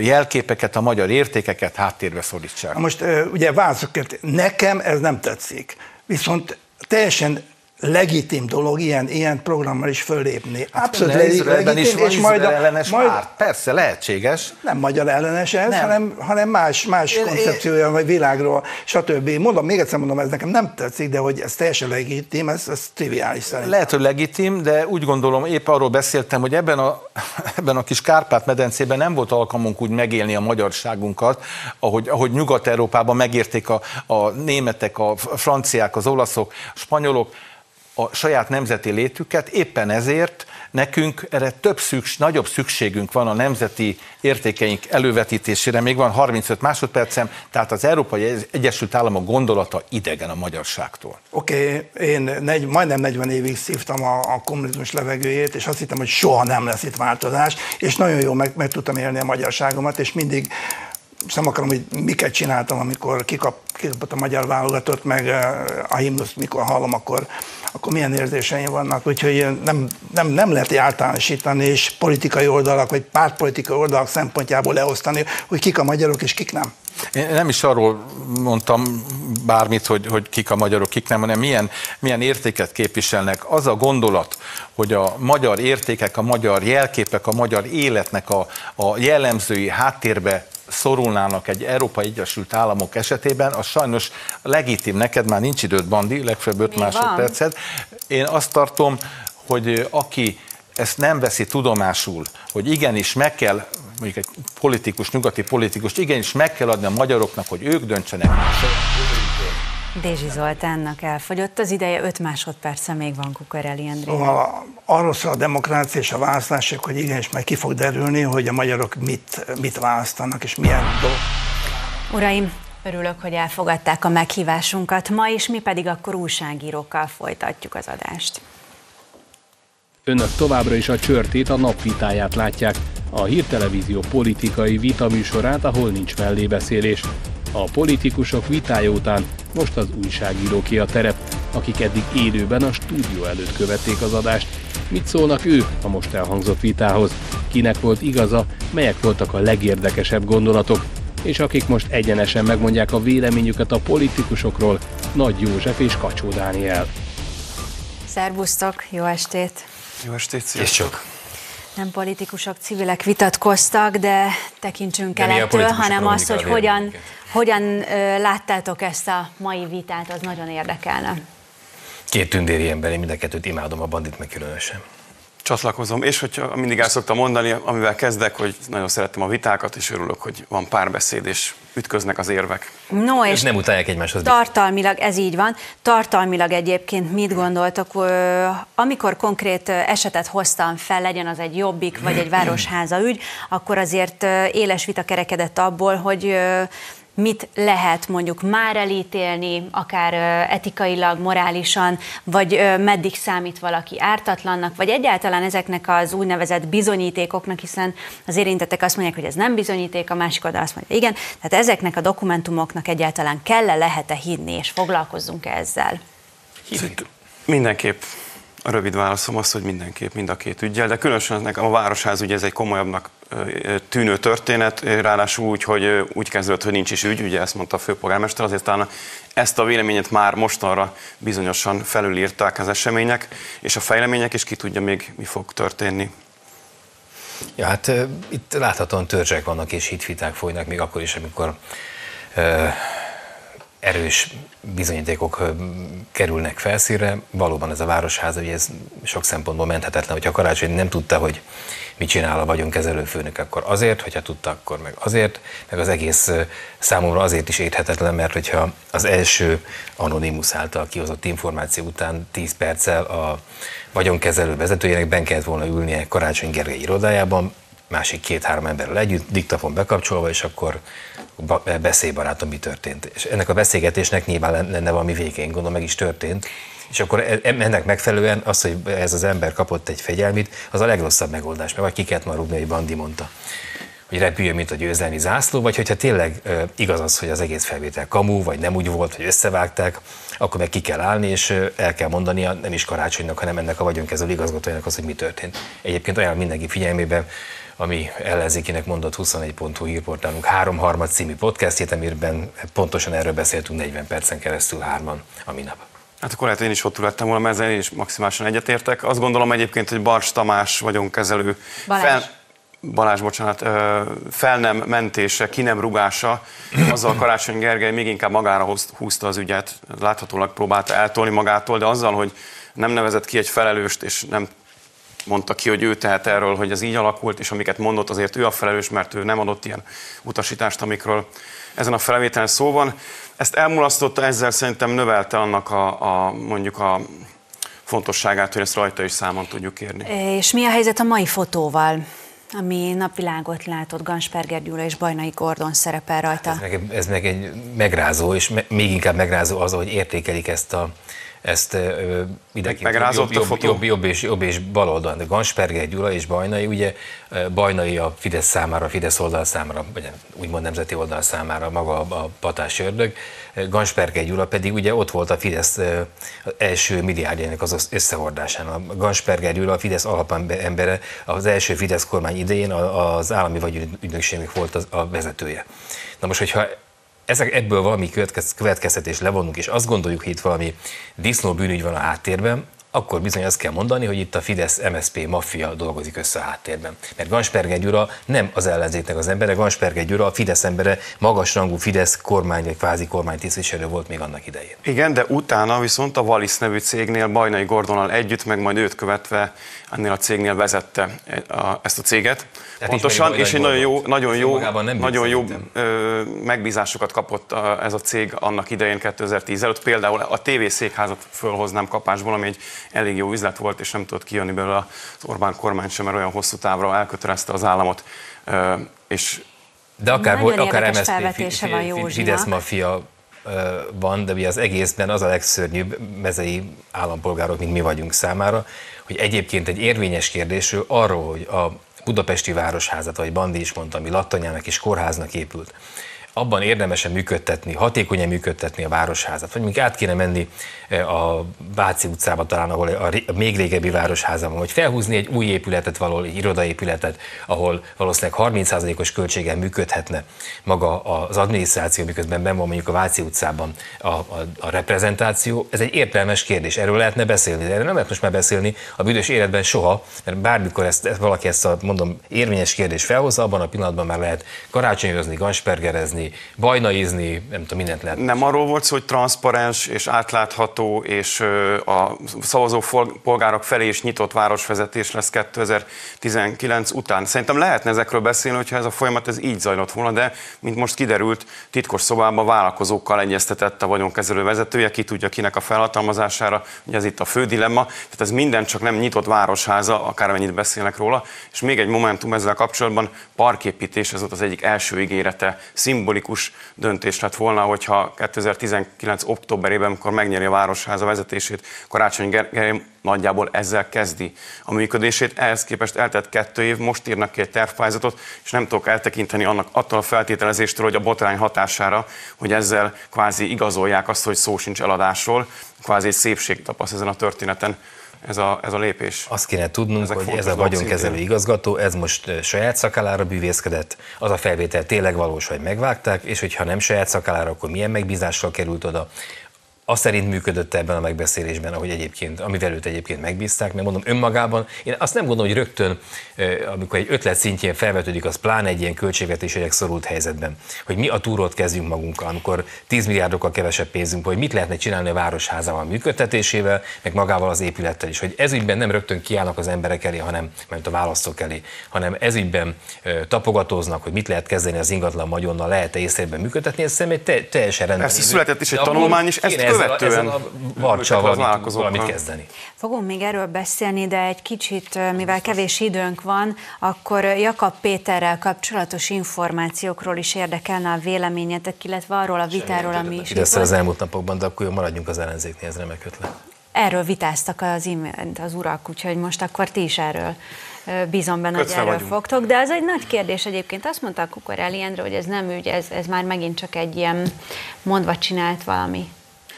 jelképeket, a magyar értékeket háttérbe szorítsák. Most ugye válaszokért, nekem ez nem tetszik. Viszont teljesen legitim dolog ilyen, ilyen programmal is fölépni. Abszolút Ne, legi- Izraelben is van és majd, a, ellenes majd párt. Persze, lehetséges. nem magyar ellenes ez, Nem. hanem, hanem más, más Én- koncepciója, vagy világról, stb. Mondom, még egyszer mondom, ez nekem nem tetszik, de hogy ez teljesen legitim, ez, ez triviális szerintem. Lehet, hogy legitim, de úgy gondolom, épp arról beszéltem, hogy ebben a, ebben a kis Kárpát-medencében nem volt alkalmunk úgy megélni a magyarságunkat, ahogy, ahogy Nyugat-Európában megérték a, a németek, a franciák, az olaszok, a spanyolok a saját nemzeti létüket, éppen ezért Nekünk erre több szükség, nagyobb szükségünk van a nemzeti értékeink elővetítésére. Még van 35 másodpercem, tehát az Európai Egyesült Államok gondolata idegen a magyarságtól. Oké, okay, én negy, majdnem 40 évig szívtam a, a kommunizmus levegőjét, és azt hittem, hogy soha nem lesz itt változás, és nagyon jól meg, meg tudtam élni a magyarságomat, és mindig és nem akarom, hogy miket csináltam, amikor kikap, kikapott a magyar válogatott, meg a himnusz, mikor hallom, akkor, akkor milyen érzéseim vannak. Úgyhogy nem, nem, nem lehet általánosítani, és politikai oldalak, vagy pártpolitikai oldalak szempontjából leosztani, hogy kik a magyarok és kik nem. Én nem is arról mondtam bármit, hogy, hogy kik a magyarok, kik nem, hanem milyen, milyen értéket képviselnek. Az a gondolat, hogy a magyar értékek, a magyar jelképek, a magyar életnek a, a jellemzői háttérbe szorulnának egy Európai Egyesült Államok esetében, az sajnos legitim. Neked már nincs időd, Bandi, legfeljebb 5 másodperced. Én azt tartom, hogy aki ezt nem veszi tudomásul, hogy igenis meg kell, mondjuk egy politikus, nyugati politikus, igenis meg kell adni a magyaroknak, hogy ők döntsenek. Dézsi Zoltánnak elfogyott az ideje, 5 másodperce még van Kukoreli André. Arról szól a demokrácia és a választások, hogy igenis meg ki fog derülni, hogy a magyarok mit, mit választanak, és milyen dolgok. Uraim, örülök, hogy elfogadták a meghívásunkat ma, és mi pedig akkor újságírókkal folytatjuk az adást. Önök továbbra is a csörtét, a napvitáját látják, a hírtelevízió politikai vitaműsorát, ahol nincs mellébeszélés. A politikusok vitája után most az újságíróké a terep, akik eddig élőben a stúdió előtt követték az adást. Mit szólnak ők a most elhangzott vitához? Kinek volt igaza, melyek voltak a legérdekesebb gondolatok? És akik most egyenesen megmondják a véleményüket a politikusokról, Nagy József és Kacsó Dániel. Szervusztok, jó estét! Jó estét, sziasztok! Nem politikusok, civilek vitatkoztak, de tekintsünk el ettől, hanem az, hogy hogyan, hogyan láttátok ezt a mai vitát, az nagyon érdekelne. Két tündéri ember, én mind a kettőt imádom, a bandit meg különösen csatlakozom, és hogyha mindig el szoktam mondani, amivel kezdek, hogy nagyon szerettem a vitákat, és örülök, hogy van párbeszéd, és ütköznek az érvek. No, és, és nem utálják egymáshoz. Tartalmilag ez így van. Tartalmilag egyébként mit gondoltok, amikor konkrét esetet hoztam fel, legyen az egy jobbik vagy egy városháza ügy, akkor azért éles vita kerekedett abból, hogy mit lehet mondjuk már elítélni, akár etikailag, morálisan, vagy meddig számít valaki ártatlannak, vagy egyáltalán ezeknek az úgynevezett bizonyítékoknak, hiszen az érintettek azt mondják, hogy ez nem bizonyíték, a másik oldal azt mondja, igen. Tehát ezeknek a dokumentumoknak egyáltalán kell-e, lehet-e hinni, és foglalkozzunk -e ezzel? Mindenképp a rövid válaszom az, hogy mindenképp mind a két ügyel, de különösen a Városház ugye ez egy komolyabbnak tűnő történet, ráadásul úgy, hogy úgy kezdődött, hogy nincs is ügy, ugye ezt mondta a főpolgármester, azért talán ezt a véleményet már mostanra bizonyosan felülírták az események, és a fejlemények, és ki tudja még mi fog történni. Ja, hát itt láthatóan törzsek vannak és hitviták folynak, még akkor is, amikor erős bizonyítékok kerülnek felszínre. Valóban ez a városháza, hogy ez sok szempontból menthetetlen, hogyha Karácsony nem tudta, hogy mit csinál a vagyonkezelő főnök, akkor azért, hogyha tudta, akkor meg azért, meg az egész számomra azért is érthetetlen, mert hogyha az első Anonymous által kihozott információ után 10 perccel a vagyonkezelő vezetőjének ben kellett volna ülnie Karácsony Gergely irodájában, másik két-három emberrel együtt, diktafon bekapcsolva, és akkor beszélj barátom, mi történt. És ennek a beszélgetésnek nyilván lenne valami vége, én gondolom meg is történt. És akkor e- e- ennek megfelelően az, hogy ez az ember kapott egy fegyelmit, az a legrosszabb megoldás, mert vagy ki kellett már rúgni, hogy Bandi mondta hogy repüljön, mint a győzelmi zászló, vagy hogyha tényleg igaz az, hogy az egész felvétel kamu, vagy nem úgy volt, hogy összevágták, akkor meg ki kell állni, és el kell mondania nem is karácsonynak, hanem ennek a vagyonkezelő igazgatójának az, hogy mi történt. Egyébként olyan mindenki figyelmében, ami ellenzékinek mondott 21.hu hírportálunk háromharmad című podcastjét, amiben pontosan erről beszéltünk 40 percen keresztül hárman a minap. Hát akkor lehet én is ott lettem volna, mert ezzel én is maximálisan egyetértek. Azt gondolom egyébként, hogy Bars Tamás vagyonkezelő Balázs. Fel, Balázs, bocsánat, fel nem mentése, ki nem rugása, azzal Karácsony Gergely még inkább magára húzta az ügyet, láthatólag próbálta eltolni magától, de azzal, hogy nem nevezett ki egy felelőst, és nem mondta ki, hogy ő tehet erről, hogy ez így alakult, és amiket mondott, azért ő a felelős, mert ő nem adott ilyen utasítást, amikről ezen a felvételen szó van. Ezt elmulasztotta, ezzel szerintem növelte annak a, a mondjuk a fontosságát, hogy ezt rajta is számon tudjuk kérni. És mi a helyzet a mai fotóval? Ami napvilágot látott Gansperger Gyula és Bajnai Gordon szerepel rajta. Ez meg, ez meg egy megrázó, és me, még inkább megrázó az, hogy értékelik ezt a ezt Megrázott jobb, a jobb, jobb, jobb, és, jobb és bal oldalon. De Gansperger Gyula és Bajnai, ugye Bajnai a Fidesz számára, a Fidesz oldal számára, vagy úgymond nemzeti oldal számára maga a patás ördög. Gansperger Gyula pedig ugye ott volt a Fidesz első milliárdjának az összehordásán. A Gansperger Gyula a Fidesz alapembere az első Fidesz kormány idején az állami vagyonügynökségnek volt a vezetője. Na most, hogyha ezek, ebből valami következtetés levonunk, és azt gondoljuk, hogy itt valami disznó bűnügy van a háttérben, akkor bizony azt kell mondani, hogy itt a Fidesz-MSP maffia dolgozik össze a háttérben. Mert Gansperger Gyura nem az ellenzéknek az embere, Gansperger Gyura a Fidesz embere, magasrangú Fidesz kormány vagy kvázi kormány tisztviselő volt még annak idején. Igen, de utána viszont a Valisz nevű cégnél Bajnai Gordonnal együtt, meg majd őt követve ennél a cégnél vezette a, ezt a céget. Tehát Pontosan, és egy nagyon jó, nagyon jó, nagyon jó ö, megbízásokat kapott a, ez a cég annak idején 2010 előtt. Például a TV székházat fölhoznám kapásból, ami egy elég jó üzlet volt, és nem tudott kijönni belőle az Orbán kormány sem, mert olyan hosszú távra elkötelezte az államot. És de akár, volt, akár MSZP, Fidesz mafia van, de ugye az egészben az a legszörnyűbb mezei állampolgárok, mint mi vagyunk számára, hogy egyébként egy érvényes kérdésről arról, hogy a budapesti városházat, vagy Bandi is mondta, ami Lattanyának és kórháznak épült, abban érdemesen működtetni, hatékonyan működtetni a városházat, vagy még át kéne menni eh, a Váci utcába talán, ahol a még régebbi városháza van, vagy felhúzni egy új épületet valahol, egy irodaépületet, ahol valószínűleg 30%-os költséggel működhetne maga az adminisztráció, miközben ben van mondjuk a Váci utcában a, a, a reprezentáció. Ez egy értelmes kérdés, erről lehetne beszélni, de erről nem lehet most már beszélni a büdös életben soha, mert bármikor ezt valaki ezt a mondom érvényes kérdés felhozza, abban a pillanatban már lehet karácsonyozni, ganspergerezni, bajnaizni, nem tudom, mindent lehet. Nem arról volt szó, hogy transzparens és átlátható, és a szavazó polgárok felé is nyitott városvezetés lesz 2019 után. Szerintem lehetne ezekről beszélni, hogyha ez a folyamat ez így zajlott volna, de mint most kiderült, titkos szobában vállalkozókkal egyeztetett a vagyonkezelő vezetője, ki tudja kinek a felhatalmazására, ugye ez itt a fő dilemma, tehát ez minden csak nem nyitott városháza, akármennyit beszélnek róla, és még egy momentum ezzel kapcsolatban, parképítés, ez volt az egyik első ígérete, szimbolikus szimbolikus döntés lett volna, hogyha 2019. októberében, amikor megnyeri a Városháza vezetését, Karácsony Gergely nagyjából ezzel kezdi a működését. Ehhez képest eltelt kettő év, most írnak ki egy tervpályázatot, és nem tudok eltekinteni annak attól a feltételezéstől, hogy a botrány hatására, hogy ezzel kvázi igazolják azt, hogy szó sincs eladásról, kvázi egy szépség tapaszt ezen a történeten ez a, ez a lépés. Azt kéne tudnunk, Ezek hogy ez a vagyonkezelő igazgató, ez most saját szakállára bűvészkedett, az a felvétel tényleg valós, hogy megvágták, és hogyha nem saját szakállára, akkor milyen megbízással került oda, azt szerint működött ebben a megbeszélésben, ahogy egyébként, amivel őt egyébként megbízták, mert mondom önmagában, én azt nem gondolom, hogy rögtön, amikor egy ötlet szintjén felvetődik, az pláne egy ilyen költségvetésileg szorult helyzetben, hogy mi a túrót kezdjünk magunkkal, amikor 10 milliárdokkal kevesebb pénzünk, hogy mit lehetne csinálni a városházával működtetésével, meg magával az épülettel is, hogy ezügyben nem rögtön kiállnak az emberek elé, hanem, mert a választók elé, hanem ezügyben tapogatóznak, hogy mit lehet kezdeni az ingatlan magyonnal, lehet-e működtetni, ez szerintem egy teljesen rendben. Ezt született is egy tanulmány, és ezt követően ezzel a varcsal valamit, valamit kezdeni. Fogunk még erről beszélni, de egy kicsit, mivel kevés időnk van, akkor Jakab Péterrel kapcsolatos információkról is érdekelne a véleményetek, illetve arról a vitáról, ami is itt az elmúlt napokban, de akkor maradjunk az ellenzéknél, ez remek ötlet. Erről vitáztak az imént az urak, úgyhogy most akkor ti is erről bízom benne, hogy erről vagyunk. fogtok. De ez egy nagy kérdés egyébként. Azt mondta a Kukorelli Endre, hogy ez nem ügy, ez, ez már megint csak egy ilyen mondva csinált valami.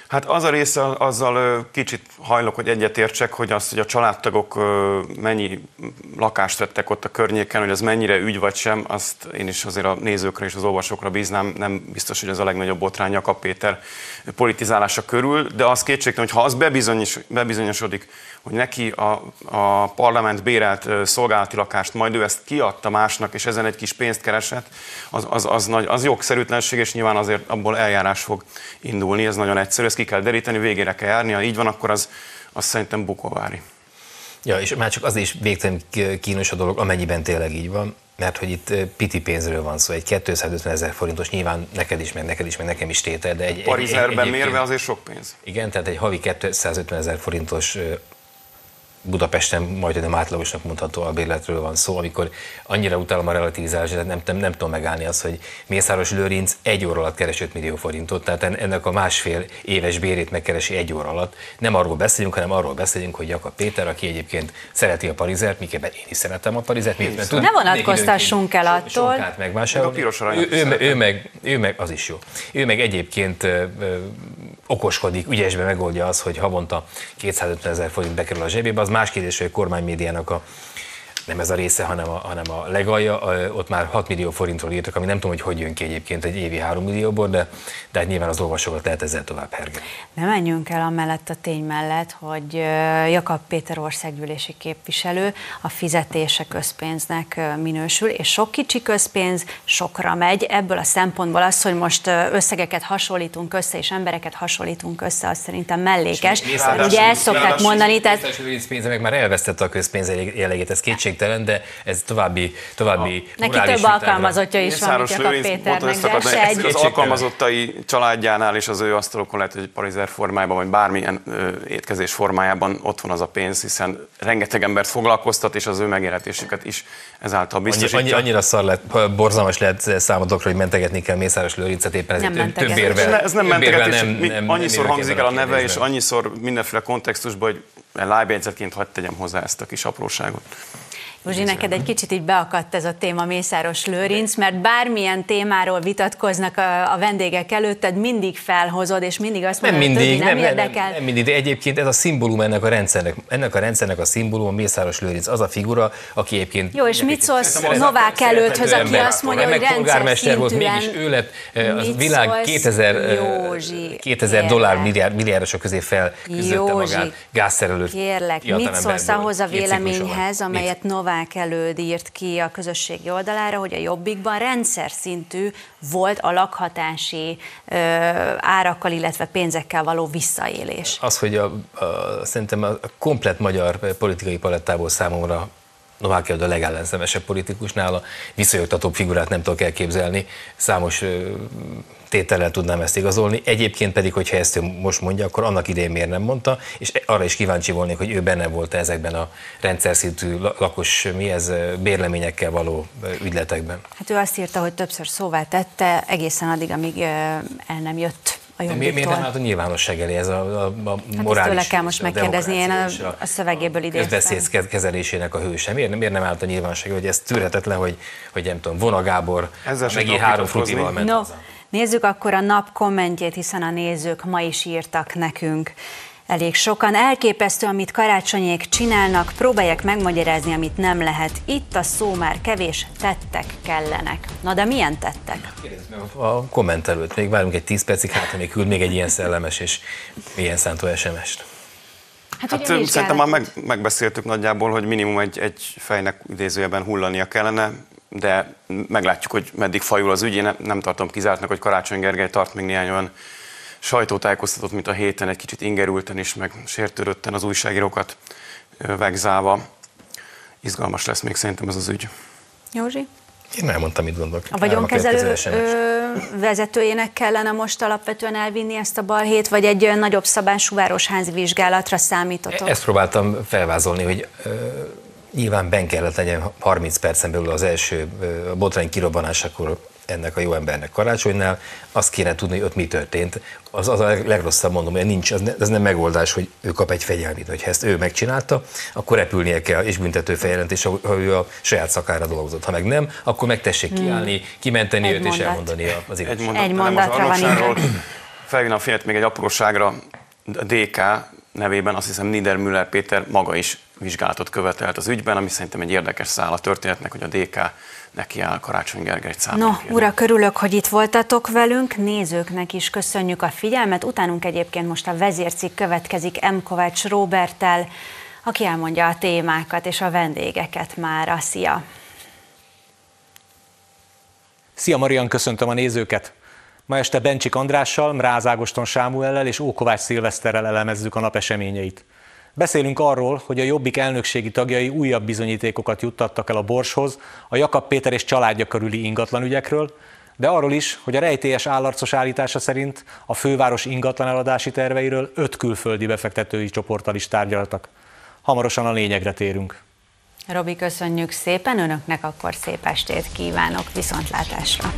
Hát az a része, azzal kicsit hajlok, hogy egyetértsek, hogy azt, hogy a családtagok mennyi lakást vettek ott a környéken, hogy ez mennyire ügy vagy sem, azt én is azért a nézőkre és az olvasókra bíznám, nem biztos, hogy ez a legnagyobb botrány Jakab Péter politizálása körül, de az kétségtelen, hogy ha az bebizonyos, bebizonyosodik, hogy neki a, a parlament bérelt szolgálati lakást, majd ő ezt kiadta másnak, és ezen egy kis pénzt keresett, az, az, az, nagy, az jogszerűtlenség, és nyilván azért abból eljárás fog indulni, ez nagyon egyszerű, ezt ki kell deríteni, végére kell járni, ha így van, akkor az, az szerintem bukóvári. Ja, és már csak az is végtelen kínos a dolog, amennyiben tényleg így van, mert hogy itt piti pénzről van szó, egy 250 ezer forintos, nyilván neked is, meg neked is, meg nekem is tétel, de egy... Parizerben mérve azért sok pénz. Igen, tehát egy havi 250 ezer forintos Budapesten majdnem átlagosnak mondható a bérletről van szó, amikor annyira utálom a relativizálást, nem, nem, nem tudom megállni azt, hogy Mészáros Lőrinc egy óra alatt keres 5 millió forintot, tehát ennek a másfél éves bérét megkeresi egy óra alatt. Nem arról beszélünk, hanem arról beszélünk, hogy Jakab Péter, aki egyébként szereti a Parizert, mikében én is szeretem a Parizert. Miért? Mert ne vonatkoztassunk el attól. Megvásárolni. Ő, ő, ő, meg, ő meg, az is jó. Ő meg egyébként ö, ö, okoskodik, ügyesben megoldja az, hogy havonta 250 ezer forint bekerül a zsebébe, az más kérdés, hogy a kormánymédiának a nem ez a része, hanem a, hanem a legalja, ott már 6 millió forintról írtak, ami nem tudom, hogy hogy jön ki egyébként egy évi 3 millióból, de, de hát nyilván az olvasókat lehet ezzel tovább hergelni. Ne menjünk el amellett a tény mellett, hogy Jakab Péter országgyűlési képviselő a fizetése közpénznek minősül, és sok kicsi közpénz sokra megy. Ebből a szempontból az, hogy most összegeket hasonlítunk össze, és embereket hasonlítunk össze, az szerintem mellékes. Ugye ezt szokták mondani, tehát... pénze meg már elvesztette a közpénz jellegét, ez kétség szükségtelen, de ez további, további a, Neki több alkalmazottja is van, mint a Péternek, de se egy... Az alkalmazottai családjánál is az ő asztalokon lehet, hogy parizer formájában, vagy bármilyen ö, étkezés formájában ott van az a pénz, hiszen rengeteg embert foglalkoztat, és az ő megélhetésüket is ezáltal biztosítja. Annyi, annyira szar lett, borzalmas lehet számotokra, hogy mentegetni kell Mészáros Lőrincet éppen ezért nem több érvel. Ez nem mentegetés, nem, nem, annyiszor nem hangzik el a neve, és annyiszor mindenféle kontextusban, hogy lábjegyzetként hagyd tegyem hozzá ezt a kis apróságot. Józsi, neked egy kicsit így beakadt ez a téma Mészáros Lőrinc, mert bármilyen témáról vitatkoznak a, a vendégek előtted, mindig felhozod, és mindig azt mondod, nem mindig, hogy nem, nem, érdekel. Nem, nem, mindig, de egyébként ez a szimbólum ennek a rendszernek. Ennek a rendszernek a szimbólum Mészáros Lőrinc, az a figura, aki egyébként... Jó, és mit szólsz Novák előtthöz, aki azt mondja, hogy rendszer volt, mégis ő lett eh, a világ 2000, eh, Józsi, 2000 dollár milliárd, milliárdosok közé felküzdötte magát gázszerelő. Kérlek, mit szólsz ahhoz a véleményhez, amelyet Novák Novák előd írt ki a közösségi oldalára, hogy a Jobbikban rendszer szintű volt a lakhatási ö, árakkal, illetve pénzekkel való visszaélés. Az, hogy a, a, szerintem a komplet magyar politikai palettából számomra Novák a legellenzemesebb politikusnál, a viszonyogtatóbb figurát nem tudok elképzelni. Számos tétellel tudnám ezt igazolni. Egyébként pedig, hogyha ezt ő most mondja, akkor annak idején miért nem mondta, és arra is kíváncsi volnék, hogy ő benne volt ezekben a rendszer szintű lakos, mi ez, bérleményekkel való ügyletekben. Hát ő azt írta, hogy többször szóvá tette, egészen addig, amíg el nem jött a De miért, miért nem állt a nyilvánosság elé ez a, a, a hát morális... Hát kell most megkérdezni, én a, a szövegéből idéztem. Közbeszéd kezelésének a hőse. Miért, miért nem állt a nyilvánosság, hogy ez tűrhetetlen, hogy, hogy nem tudom, Vona Gábor Ezzel meg három frutival ment no. Nézzük akkor a nap kommentjét, hiszen a nézők ma is írtak nekünk. Elég sokan. Elképesztő, amit karácsonyék csinálnak, próbálják megmagyarázni, amit nem lehet. Itt a szó már kevés, tettek kellenek. Na de milyen tettek? A komment előtt még várunk egy 10 percig, hát még küld még egy ilyen szellemes és milyen szántó SMS-t. Hát, hát szerintem már meg, megbeszéltük nagyjából, hogy minimum egy, egy fejnek idézőjeben hullania kellene de meglátjuk, hogy meddig fajul az ügy. Én nem, nem tartom kizártnak, hogy Karácsony Gergely tart még néhány olyan sajtótájékoztatót, mint a héten, egy kicsit ingerülten is, meg sértődötten az újságírókat vegzálva. Izgalmas lesz még szerintem ez az ügy. Józsi? Én elmondtam, mit gondolok. A vagyonkezelő vezetőjének kellene most alapvetően elvinni ezt a balhét, vagy egy nagyobb szabású városházi vizsgálatra számítotok? Ezt próbáltam felvázolni, hogy Nyilván ben kellett legyen 30 percen belül az első botrány kirobbanásakor ennek a jó embernek karácsonynál, azt kéne tudni, hogy ott mi történt. Az, az a legrosszabb mondom, hogy nincs, az, ne, az nem megoldás, hogy ő kap egy fegyelmét, hogy ezt ő megcsinálta, akkor repülnie kell, és büntető feljelentés, ha ő a saját szakára dolgozott. Ha meg nem, akkor megtessék hmm. kiállni, kimenteni egy őt mondat. és elmondani az igazságot. Egy, mondat, egy mondatra van Felhívna a figyelmet még egy apróságra, a DK nevében azt hiszem Niedermüller Péter maga is vizsgálatot követelt az ügyben, ami szerintem egy érdekes szál a történetnek, hogy a DK neki áll Karácsony Gergely számít. No, ura, körülök, hogy itt voltatok velünk, nézőknek is köszönjük a figyelmet. Utánunk egyébként most a vezércikk következik M. Kovács Robertel, aki elmondja a témákat és a vendégeket már. Szia! Szia Marian, köszöntöm a nézőket! Ma este Bencsik Andrással, Mráz Ágoston Sámuellel és Ókovács Szilveszterrel elemezzük a nap eseményeit. Beszélünk arról, hogy a Jobbik elnökségi tagjai újabb bizonyítékokat juttattak el a Borshoz, a Jakab Péter és családja körüli ingatlanügyekről, de arról is, hogy a rejtélyes állarcos állítása szerint a főváros ingatlan eladási terveiről öt külföldi befektetői csoporttal is tárgyaltak. hamarosan a lényegre térünk. Robi, köszönjük szépen, önöknek akkor szép estét kívánok, viszontlátásra!